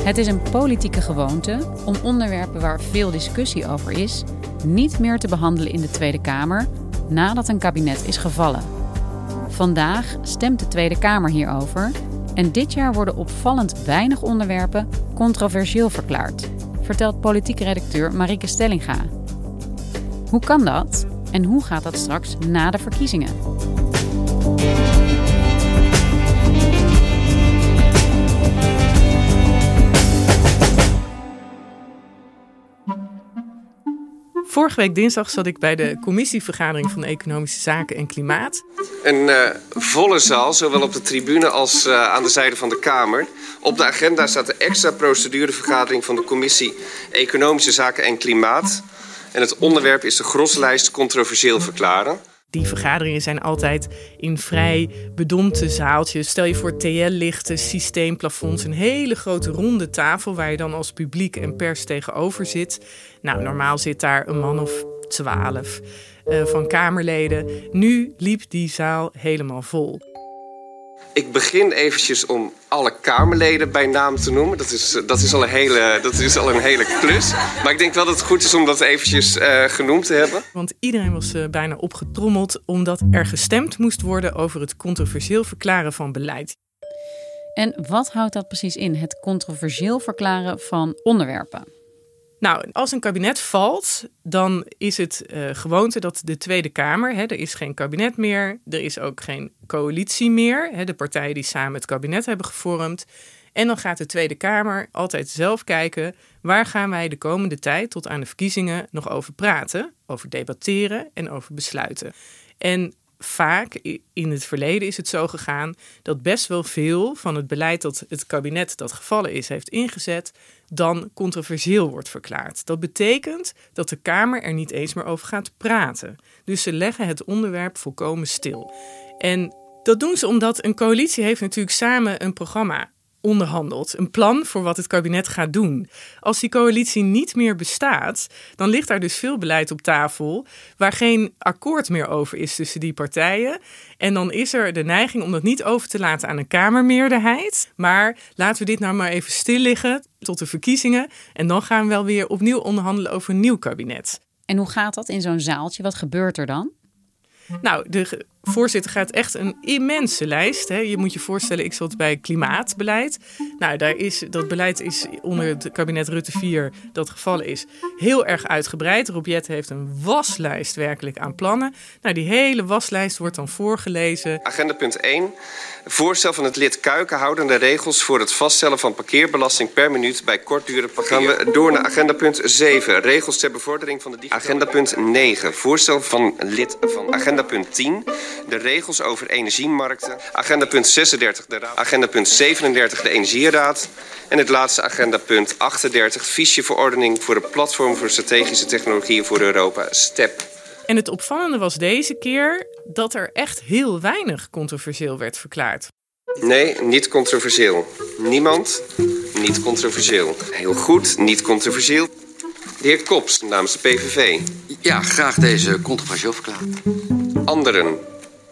Het is een politieke gewoonte om onderwerpen waar veel discussie over is, niet meer te behandelen in de Tweede Kamer nadat een kabinet is gevallen. Vandaag stemt de Tweede Kamer hierover en dit jaar worden opvallend weinig onderwerpen controversieel verklaard, vertelt politiek redacteur Marike Stellinga. Hoe kan dat en hoe gaat dat straks na de verkiezingen? Vorige week dinsdag zat ik bij de commissievergadering van Economische Zaken en Klimaat. Een uh, volle zaal, zowel op de tribune als uh, aan de zijde van de Kamer. Op de agenda staat de extra procedurevergadering van de Commissie Economische Zaken en Klimaat. En het onderwerp is de groslijst controversieel verklaren. Die vergaderingen zijn altijd in vrij bedompte zaaltjes. Stel je voor TL-lichten, systeemplafonds, een hele grote ronde tafel waar je dan als publiek en pers tegenover zit. Nou, normaal zit daar een man of twaalf uh, van Kamerleden. Nu liep die zaal helemaal vol. Ik begin eventjes om alle Kamerleden bij naam te noemen. Dat is, dat is, al, een hele, dat is al een hele klus. Maar ik denk wel dat het goed is om dat eventjes uh, genoemd te hebben. Want iedereen was uh, bijna opgetrommeld omdat er gestemd moest worden over het controversieel verklaren van beleid. En wat houdt dat precies in, het controversieel verklaren van onderwerpen? Nou, als een kabinet valt, dan is het uh, gewoonte dat de Tweede Kamer, hè, er is geen kabinet meer, er is ook geen coalitie meer, hè, de partijen die samen het kabinet hebben gevormd. En dan gaat de Tweede Kamer altijd zelf kijken waar gaan wij de komende tijd tot aan de verkiezingen nog over praten, over debatteren en over besluiten. En vaak in het verleden is het zo gegaan dat best wel veel van het beleid dat het kabinet dat gevallen is heeft ingezet, dan controversieel wordt verklaard. Dat betekent dat de Kamer er niet eens meer over gaat praten. Dus ze leggen het onderwerp volkomen stil. En dat doen ze omdat een coalitie heeft natuurlijk samen een programma onderhandeld. Een plan voor wat het kabinet gaat doen. Als die coalitie niet meer bestaat, dan ligt daar dus veel beleid op tafel waar geen akkoord meer over is tussen die partijen. En dan is er de neiging om dat niet over te laten aan een Kamermeerderheid. Maar laten we dit nou maar even stil liggen tot de verkiezingen. En dan gaan we wel weer opnieuw onderhandelen over een nieuw kabinet. En hoe gaat dat in zo'n zaaltje? Wat gebeurt er dan? Nou, de voorzitter gaat echt een immense lijst. Hè. Je moet je voorstellen, ik zat bij klimaatbeleid. Nou, daar is, dat beleid is onder het kabinet Rutte 4 dat gevallen is heel erg uitgebreid. Robjet heeft een waslijst werkelijk aan plannen. Nou, die hele waslijst wordt dan voorgelezen. Agenda punt 1. Voorstel van het lid Kuiken houden de regels voor het vaststellen van parkeerbelasting per minuut bij kortdurende parkeer. Gaan we door naar agenda punt 7. Regels ter bevordering van de Agenda punt 9. Voorstel van lid van agenda punt 10 de regels over energiemarkten. Agenda punt 36, de raad. Agenda punt 37, de Energieraad. En het laatste agenda punt 38, visieverordening voor het platform voor strategische technologieën voor Europa, STEP. En het opvallende was deze keer dat er echt heel weinig controversieel werd verklaard. Nee, niet controversieel. Niemand, niet controversieel. Heel goed, niet controversieel. De heer Kops namens de PVV. Ja, graag deze controversieel verklaren. Anderen.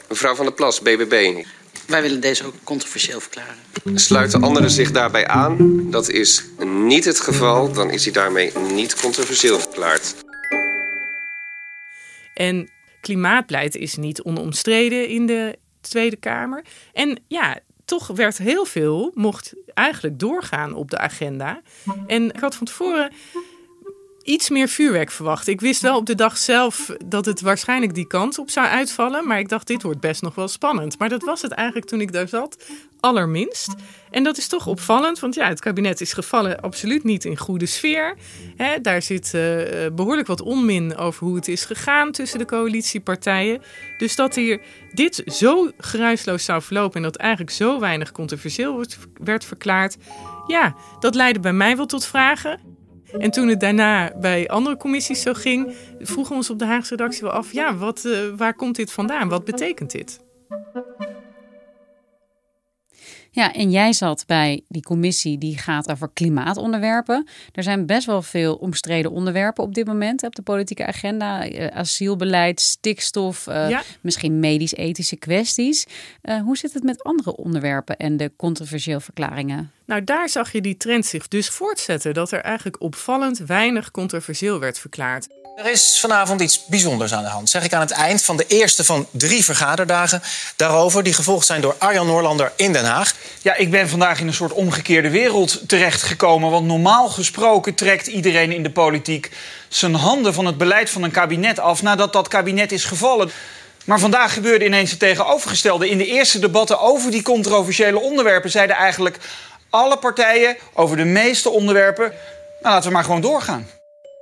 Mevrouw van der Plas, BBB. Wij willen deze ook controversieel verklaren. Sluiten anderen zich daarbij aan? Dat is niet het geval. Dan is hij daarmee niet controversieel verklaard. En klimaatbeleid is niet onomstreden in de Tweede Kamer. En ja, toch werd heel veel, mocht eigenlijk doorgaan op de agenda. En ik had van tevoren iets meer vuurwerk verwacht. Ik wist wel op de dag zelf dat het waarschijnlijk die kant op zou uitvallen. Maar ik dacht, dit wordt best nog wel spannend. Maar dat was het eigenlijk toen ik daar zat, allerminst. En dat is toch opvallend, want ja, het kabinet is gevallen absoluut niet in goede sfeer. daar zit uh, behoorlijk wat onmin over hoe het is gegaan tussen de coalitiepartijen. Dus dat hier dit zo geruisloos zou verlopen en dat eigenlijk zo weinig controversieel werd verklaard. Ja, dat leidde bij mij wel tot vragen. En toen het daarna bij andere commissies zo ging, vroegen we ons op de Haagse redactie wel af: ja, wat, uh, waar komt dit vandaan? Wat betekent dit? Ja, en jij zat bij die commissie die gaat over klimaatonderwerpen. Er zijn best wel veel omstreden onderwerpen op dit moment op de politieke agenda. Uh, asielbeleid, stikstof, uh, misschien medisch-ethische kwesties. Uh, hoe zit het met andere onderwerpen en de controversieel verklaringen? Nou, daar zag je die trend zich dus voortzetten. Dat er eigenlijk opvallend weinig controversieel werd verklaard. Er is vanavond iets bijzonders aan de hand, zeg ik aan het eind van de eerste van drie vergaderdagen. Daarover, die gevolgd zijn door Arjan Noorlander in Den Haag. Ja, ik ben vandaag in een soort omgekeerde wereld terechtgekomen. Want normaal gesproken trekt iedereen in de politiek zijn handen van het beleid van een kabinet af nadat dat kabinet is gevallen. Maar vandaag gebeurde ineens het tegenovergestelde. In de eerste debatten over die controversiële onderwerpen zeiden eigenlijk alle partijen over de meeste onderwerpen. Nou, laten we maar gewoon doorgaan.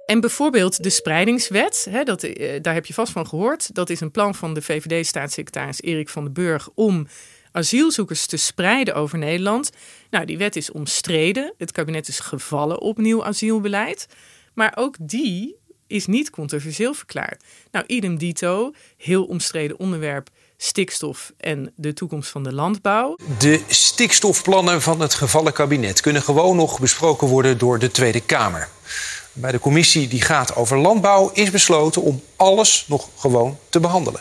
En bijvoorbeeld de spreidingswet, hè, dat, eh, daar heb je vast van gehoord. Dat is een plan van de VVD-staatssecretaris Erik van den Burg om asielzoekers te spreiden over Nederland. Nou, die wet is omstreden. Het kabinet is gevallen op nieuw asielbeleid. Maar ook die is niet controversieel verklaard. Nou, idem dito, heel omstreden onderwerp stikstof en de toekomst van de landbouw. De stikstofplannen van het gevallen kabinet kunnen gewoon nog besproken worden door de Tweede Kamer. Bij de commissie die gaat over landbouw is besloten om alles nog gewoon te behandelen.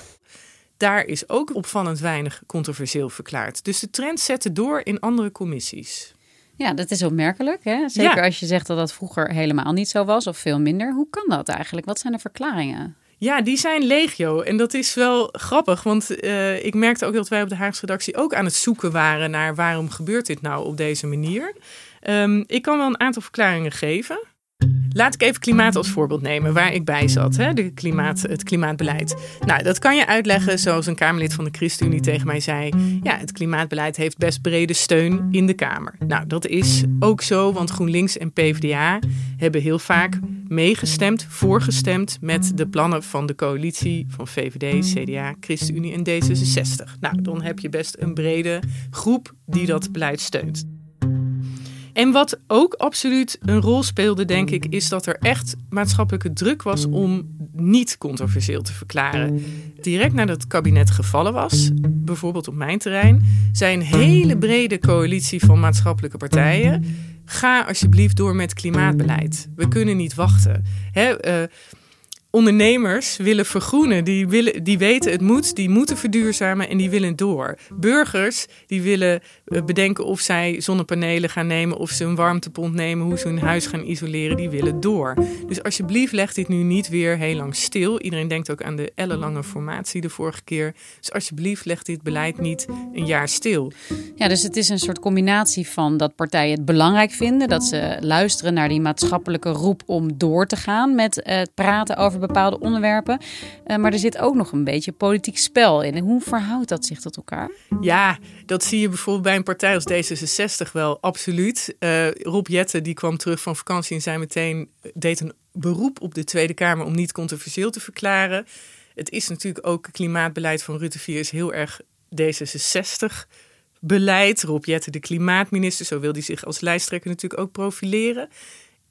Daar is ook opvallend weinig controversieel verklaard. Dus de trend zette door in andere commissies. Ja, dat is opmerkelijk. Hè? Zeker als je zegt dat dat vroeger helemaal niet zo was of veel minder. Hoe kan dat eigenlijk? Wat zijn de verklaringen? Ja, die zijn legio. En dat is wel grappig, want uh, ik merkte ook dat wij op de Haagse redactie ook aan het zoeken waren naar waarom gebeurt dit nou op deze manier. Um, ik kan wel een aantal verklaringen geven. Laat ik even klimaat als voorbeeld nemen, waar ik bij zat, hè? De klimaat, het klimaatbeleid. Nou, dat kan je uitleggen zoals een Kamerlid van de ChristenUnie tegen mij zei. Ja, het klimaatbeleid heeft best brede steun in de Kamer. Nou, dat is ook zo, want GroenLinks en PvdA hebben heel vaak meegestemd, voorgestemd met de plannen van de coalitie van VVD, CDA, ChristenUnie en D66. Nou, dan heb je best een brede groep die dat beleid steunt. En wat ook absoluut een rol speelde, denk ik, is dat er echt maatschappelijke druk was om niet controversieel te verklaren. Direct nadat het kabinet gevallen was, bijvoorbeeld op mijn terrein, zei een hele brede coalitie van maatschappelijke partijen: ga alsjeblieft door met klimaatbeleid. We kunnen niet wachten. Uh, ondernemers willen vergroenen. Die, willen, die weten het moet, die moeten verduurzamen en die willen door. Burgers die willen eh, bedenken of zij zonnepanelen gaan nemen, of ze een warmtepomp nemen, hoe ze hun huis gaan isoleren, die willen door. Dus alsjeblieft leg dit nu niet weer heel lang stil. Iedereen denkt ook aan de ellenlange formatie de vorige keer. Dus alsjeblieft leg dit beleid niet een jaar stil. Ja, dus het is een soort combinatie van dat partijen het belangrijk vinden, dat ze luisteren naar die maatschappelijke roep om door te gaan met het praten over bepaalde onderwerpen. Uh, maar er zit ook nog een beetje politiek spel in. En hoe verhoudt dat zich tot elkaar? Ja, dat zie je bijvoorbeeld bij een partij als D66 wel, absoluut. Uh, Rob Jetten die kwam terug van vakantie en zei meteen, deed een beroep op de Tweede Kamer om niet controversieel te verklaren. Het is natuurlijk ook klimaatbeleid van Rutte 4 is heel erg D66 beleid. Rob Jetten, de klimaatminister, zo wil hij zich als lijsttrekker natuurlijk ook profileren.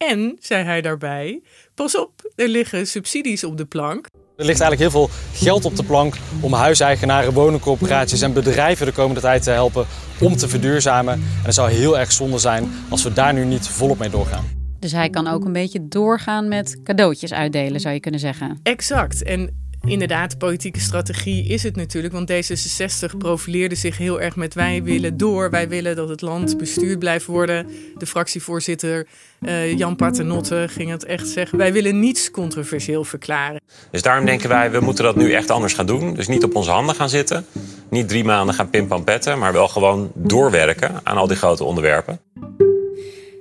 En, zei hij daarbij, pas op, er liggen subsidies op de plank. Er ligt eigenlijk heel veel geld op de plank om huiseigenaren, woningcorporaties en bedrijven de komende tijd te helpen om te verduurzamen. En het zou heel erg zonde zijn als we daar nu niet volop mee doorgaan. Dus hij kan ook een beetje doorgaan met cadeautjes uitdelen, zou je kunnen zeggen. Exact. En inderdaad, politieke strategie is het natuurlijk. Want D66 profileerde zich heel erg met wij willen door. Wij willen dat het land bestuurd blijft worden. De fractievoorzitter uh, Jan Paternotte ging het echt zeggen. Wij willen niets controversieel verklaren. Dus daarom denken wij, we moeten dat nu echt anders gaan doen. Dus niet op onze handen gaan zitten. Niet drie maanden gaan pimpampetten. Maar wel gewoon doorwerken aan al die grote onderwerpen.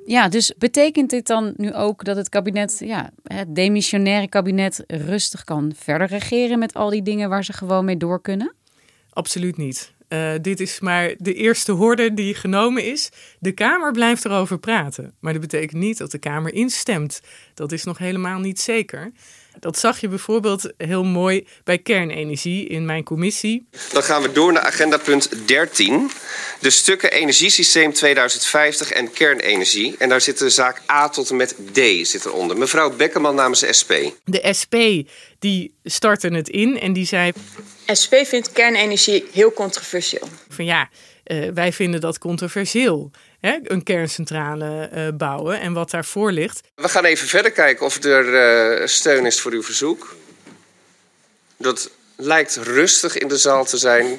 Ja, dus betekent dit dan nu ook dat het kabinet, ja, het demissionaire kabinet, rustig kan verder regeren met al die dingen waar ze gewoon mee door kunnen? Absoluut niet. Uh, dit is maar de eerste horde die genomen is. De Kamer blijft erover praten. Maar dat betekent niet dat de Kamer instemt. Dat is nog helemaal niet zeker. Dat zag je bijvoorbeeld heel mooi bij kernenergie in mijn commissie. Dan gaan we door naar agenda punt 13. De stukken energiesysteem 2050 en kernenergie. En daar zit de zaak A tot en met D zit eronder. Mevrouw Bekkerman namens de SP. De SP die startte het in en die zei... SP vindt kernenergie heel controversieel. Van ja, uh, wij vinden dat controversieel hè, een kerncentrale uh, bouwen en wat daarvoor ligt. We gaan even verder kijken of er uh, steun is voor uw verzoek. Dat lijkt rustig in de zaal te zijn.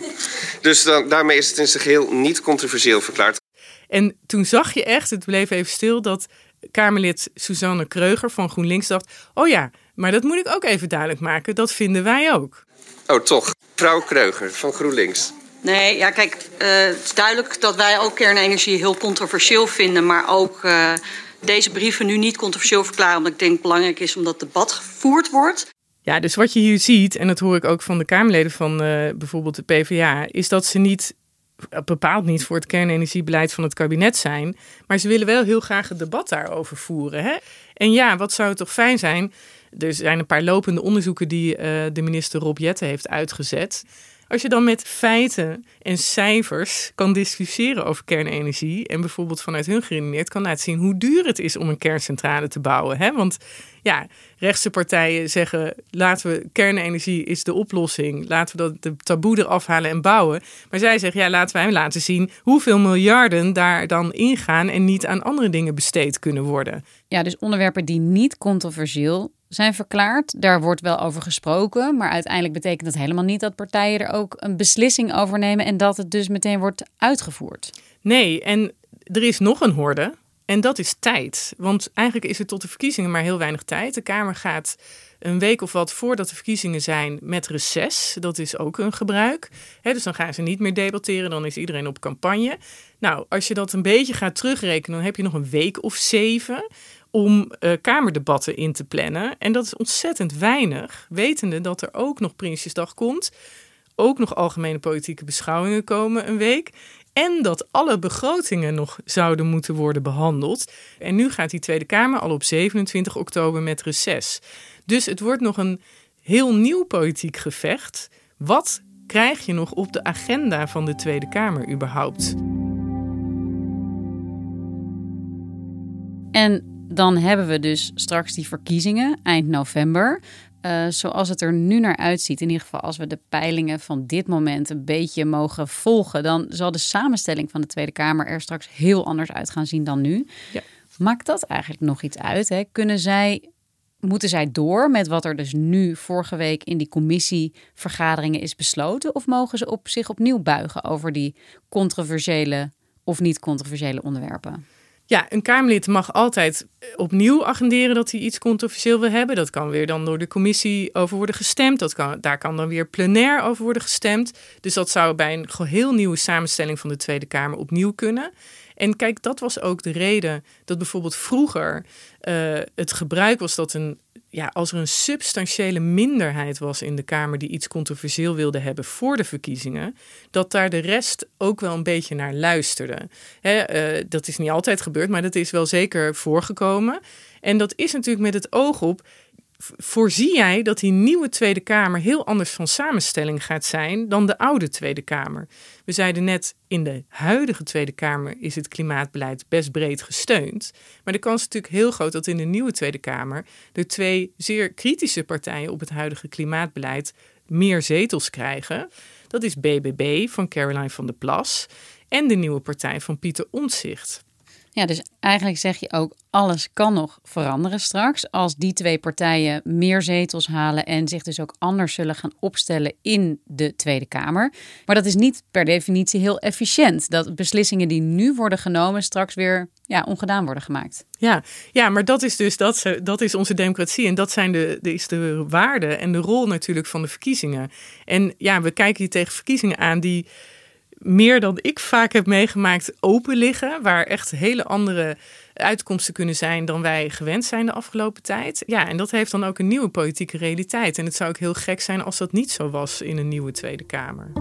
Dus dan, daarmee is het in zijn geheel niet controversieel verklaard. En toen zag je echt, het bleef even stil, dat Kamerlid Suzanne Kreuger van GroenLinks dacht: Oh ja, maar dat moet ik ook even duidelijk maken, dat vinden wij ook. Oh, toch. Mevrouw Kreuger van GroenLinks. Nee, ja, kijk, uh, het is duidelijk dat wij ook kernenergie heel controversieel vinden, maar ook uh, deze brieven nu niet controversieel verklaren, omdat ik denk belangrijk is omdat debat gevoerd wordt. Ja, dus wat je hier ziet, en dat hoor ik ook van de Kamerleden van uh, bijvoorbeeld de PvdA, is dat ze niet bepaald niet voor het kernenergiebeleid van het kabinet zijn. Maar ze willen wel heel graag het debat daarover voeren. Hè? En ja, wat zou het toch fijn zijn? Er zijn een paar lopende onderzoeken die uh, de minister Rob Jetten heeft uitgezet. Als je dan met feiten en cijfers kan discussiëren over kernenergie en bijvoorbeeld vanuit hun geredeneerd kan laten zien hoe duur het is om een kerncentrale te bouwen. Hè? Want ja, rechtse partijen zeggen laten we kernenergie is de oplossing, laten we dat de taboe eraf halen en bouwen. Maar zij zeggen ja, laten wij laten zien hoeveel miljarden daar dan ingaan en niet aan andere dingen besteed kunnen worden. Ja, dus onderwerpen die niet controversieel zijn verklaard. Daar wordt wel over gesproken, maar uiteindelijk betekent dat helemaal niet dat partijen er ook een beslissing over nemen en dat het dus meteen wordt uitgevoerd. Nee, en er is nog een horde en dat is tijd. Want eigenlijk is er tot de verkiezingen maar heel weinig tijd. De Kamer gaat een week of wat voordat de verkiezingen zijn met reces. Dat is ook een gebruik. dus dan gaan ze niet meer debatteren, dan is iedereen op campagne. Nou, als je dat een beetje gaat terugrekenen, dan heb je nog een week of zeven om uh, kamerdebatten in te plannen. En dat is ontzettend weinig, wetende dat er ook nog Prinsjesdag komt. Ook nog algemene politieke beschouwingen komen een week. En dat alle begrotingen nog zouden moeten worden behandeld. En nu gaat die Tweede Kamer al op 27 oktober met reces. Dus het wordt nog een heel nieuw politiek gevecht. Wat krijg je nog op de agenda van de Tweede Kamer überhaupt? En dan hebben we dus straks die verkiezingen eind november. Uh, zoals het er nu naar uitziet, in ieder geval als we de peilingen van dit moment een beetje mogen volgen, dan zal de samenstelling van de Tweede Kamer er straks heel anders uit gaan zien dan nu. Ja. Maakt dat eigenlijk nog iets uit? Hè? Kunnen zij, moeten zij door met wat er dus nu vorige week in die commissievergaderingen is besloten? Of mogen ze op zich opnieuw buigen over die controversiële of niet controversiële onderwerpen? Ja, een Kamerlid mag altijd eh, opnieuw agenderen dat hij iets controversieel wil hebben. Dat kan weer dan door de commissie over worden gestemd. Dat kan, daar kan dan weer plenair over worden gestemd. Dus dat zou bij een geheel nieuwe samenstelling van de Tweede Kamer opnieuw kunnen. En kijk, dat was ook de reden dat bijvoorbeeld vroeger uh, het gebruik was dat een ja, als er een substantiële minderheid was in de Kamer die iets controversieel wilde hebben voor de verkiezingen, dat daar de rest ook wel een beetje naar luisterde. Hè, uh, dat is niet altijd gebeurd, maar dat is wel zeker voorgekomen. En dat is natuurlijk met het oog op voorzie jij dat die nieuwe Tweede Kamer heel anders van samenstelling gaat zijn dan de oude Tweede Kamer? We zeiden net, in de huidige Tweede Kamer is het klimaatbeleid best breed gesteund. Maar de kans is natuurlijk heel groot dat in de nieuwe Tweede Kamer de twee zeer kritische partijen op het huidige klimaatbeleid meer zetels krijgen. Dat is BBB van Caroline van der Plas en de nieuwe partij van Pieter Omtzigt. Ja, dus eigenlijk zeg je ook, alles kan nog veranderen straks. Als die twee partijen meer zetels halen en zich dus ook anders zullen gaan opstellen in de Tweede Kamer. Maar dat is niet per definitie heel efficiënt. Dat beslissingen die nu worden genomen straks weer ja, ongedaan worden gemaakt. Ja, ja maar dat is dus dat, dat is onze democratie. En dat zijn de, de, is de waarde en de rol natuurlijk van de verkiezingen. En ja, we kijken hier tegen verkiezingen aan die meer dan ik vaak heb meegemaakt open liggen. Waar echt hele andere uitkomsten kunnen zijn dan wij gewend zijn de afgelopen tijd. Ja, en dat heeft dan ook een nieuwe politieke realiteit. En het zou ook heel gek zijn als dat niet zo was in een nieuwe Tweede Kamer.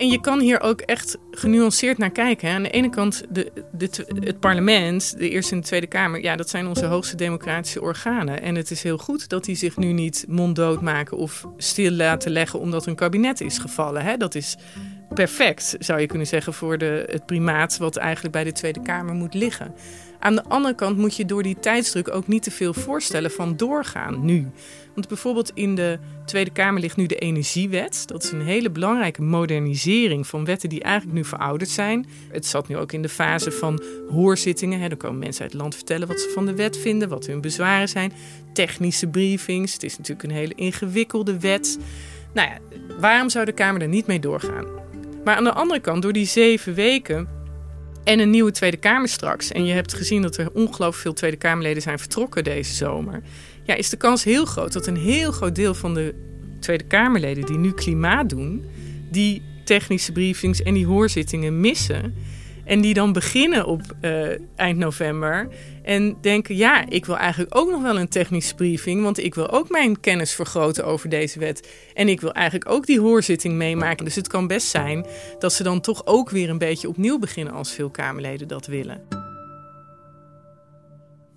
En je kan hier ook echt genuanceerd naar kijken. Aan de ene kant de, de, het parlement, de Eerste en de Tweede Kamer, ja, dat zijn onze hoogste democratische organen. En het is heel goed dat die zich nu niet monddood maken of stil laten leggen omdat een kabinet is gevallen. Hè? Dat is perfect, zou je kunnen zeggen, voor de, het primaat wat eigenlijk bij de Tweede Kamer moet liggen. Aan de andere kant moet je door die tijdsdruk ook niet te veel voorstellen van doorgaan nu. Want bijvoorbeeld in de Tweede Kamer ligt nu de Energiewet. Dat is een hele belangrijke modernisering van wetten die eigenlijk nu verouderd zijn. Het zat nu ook in de fase van hoorzittingen. Dan komen mensen uit het land vertellen wat ze van de wet vinden, wat hun bezwaren zijn. Technische briefings. Het is natuurlijk een hele ingewikkelde wet. Nou ja, waarom zou de Kamer er niet mee doorgaan? Maar aan de andere kant, door die zeven weken en een nieuwe Tweede Kamer straks. En je hebt gezien dat er ongelooflijk veel Tweede Kamerleden zijn vertrokken deze zomer. Ja, is de kans heel groot dat een heel groot deel van de Tweede Kamerleden die nu klimaat doen, die technische briefings en die hoorzittingen missen. En die dan beginnen op uh, eind november. En denken, ja, ik wil eigenlijk ook nog wel een technische briefing. Want ik wil ook mijn kennis vergroten over deze wet. En ik wil eigenlijk ook die hoorzitting meemaken. Dus het kan best zijn dat ze dan toch ook weer een beetje opnieuw beginnen als veel Kamerleden dat willen.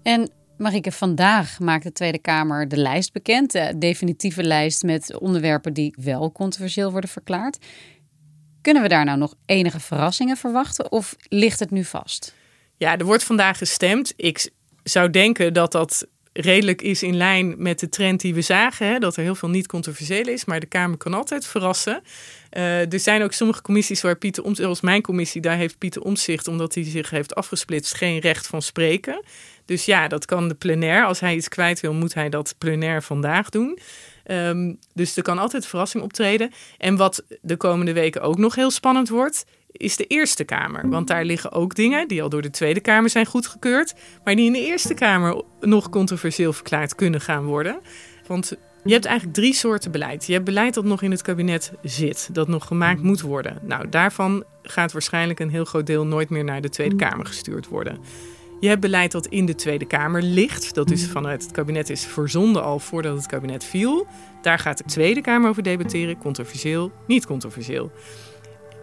En Marike, vandaag maakt de Tweede Kamer de lijst bekend. De definitieve lijst met onderwerpen die wel controversieel worden verklaard. Kunnen we daar nou nog enige verrassingen verwachten of ligt het nu vast? Ja, er wordt vandaag gestemd. Ik zou denken dat dat redelijk is in lijn met de trend die we zagen. Hè, dat er heel veel niet controversieel is, maar de Kamer kan altijd verrassen. Uh, er zijn ook sommige commissies waar Pieter Omtzigt, zoals mijn commissie, daar heeft Pieter Omtzigt, omdat hij zich heeft afgesplitst, geen recht van spreken. Dus ja, dat kan de plenair. Als hij iets kwijt wil, moet hij dat plenair vandaag doen. Um, dus er kan altijd verrassing optreden. En wat de komende weken ook nog heel spannend wordt, is de Eerste Kamer. Want daar liggen ook dingen die al door de Tweede Kamer zijn goedgekeurd, maar die in de Eerste Kamer nog controversieel verklaard kunnen gaan worden. Want je hebt eigenlijk drie soorten beleid. Je hebt beleid dat nog in het kabinet zit, dat nog gemaakt moet worden. Nou, daarvan gaat waarschijnlijk een heel groot deel nooit meer naar de Tweede Kamer gestuurd worden. Je hebt beleid dat in de Tweede Kamer ligt. Dat is vanuit het kabinet is verzonden al voordat het kabinet viel. Daar gaat de Tweede Kamer over debatteren. Controversieel, niet controversieel.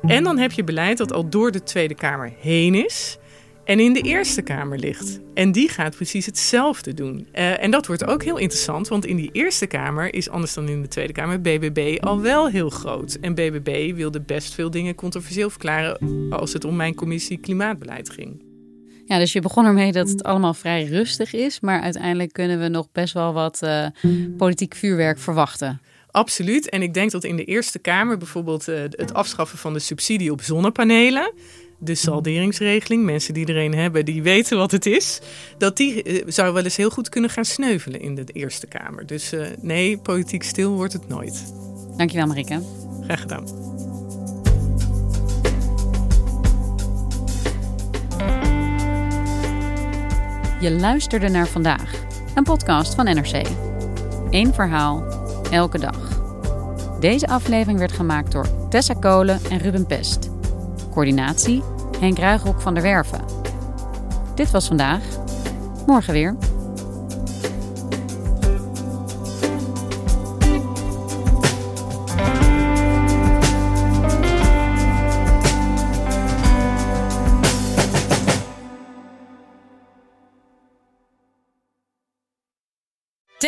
En dan heb je beleid dat al door de Tweede Kamer heen is en in de Eerste Kamer ligt. En die gaat precies hetzelfde doen. Uh, en dat wordt ook heel interessant, want in die Eerste Kamer is anders dan in de Tweede Kamer BBB al wel heel groot. En BBB wilde best veel dingen controversieel verklaren als het om mijn commissie klimaatbeleid ging. Ja, dus je begon ermee dat het allemaal vrij rustig is, maar uiteindelijk kunnen we nog best wel wat uh, politiek vuurwerk verwachten. Absoluut. En ik denk dat in de Eerste Kamer bijvoorbeeld uh, het afschaffen van de subsidie op zonnepanelen de salderingsregeling, mensen die er een hebben, die weten wat het is, dat die uh, zou wel eens heel goed kunnen gaan sneuvelen in de Eerste Kamer. Dus uh, nee, politiek stil wordt het nooit. Dankjewel Marike. Graag gedaan. Je luisterde naar vandaag, een podcast van NRC. Eén verhaal, elke dag. Deze aflevering werd gemaakt door Tessa Kolen en Ruben Pest. Coördinatie Henk Ruigrok van der Werven. Dit was vandaag. Morgen weer.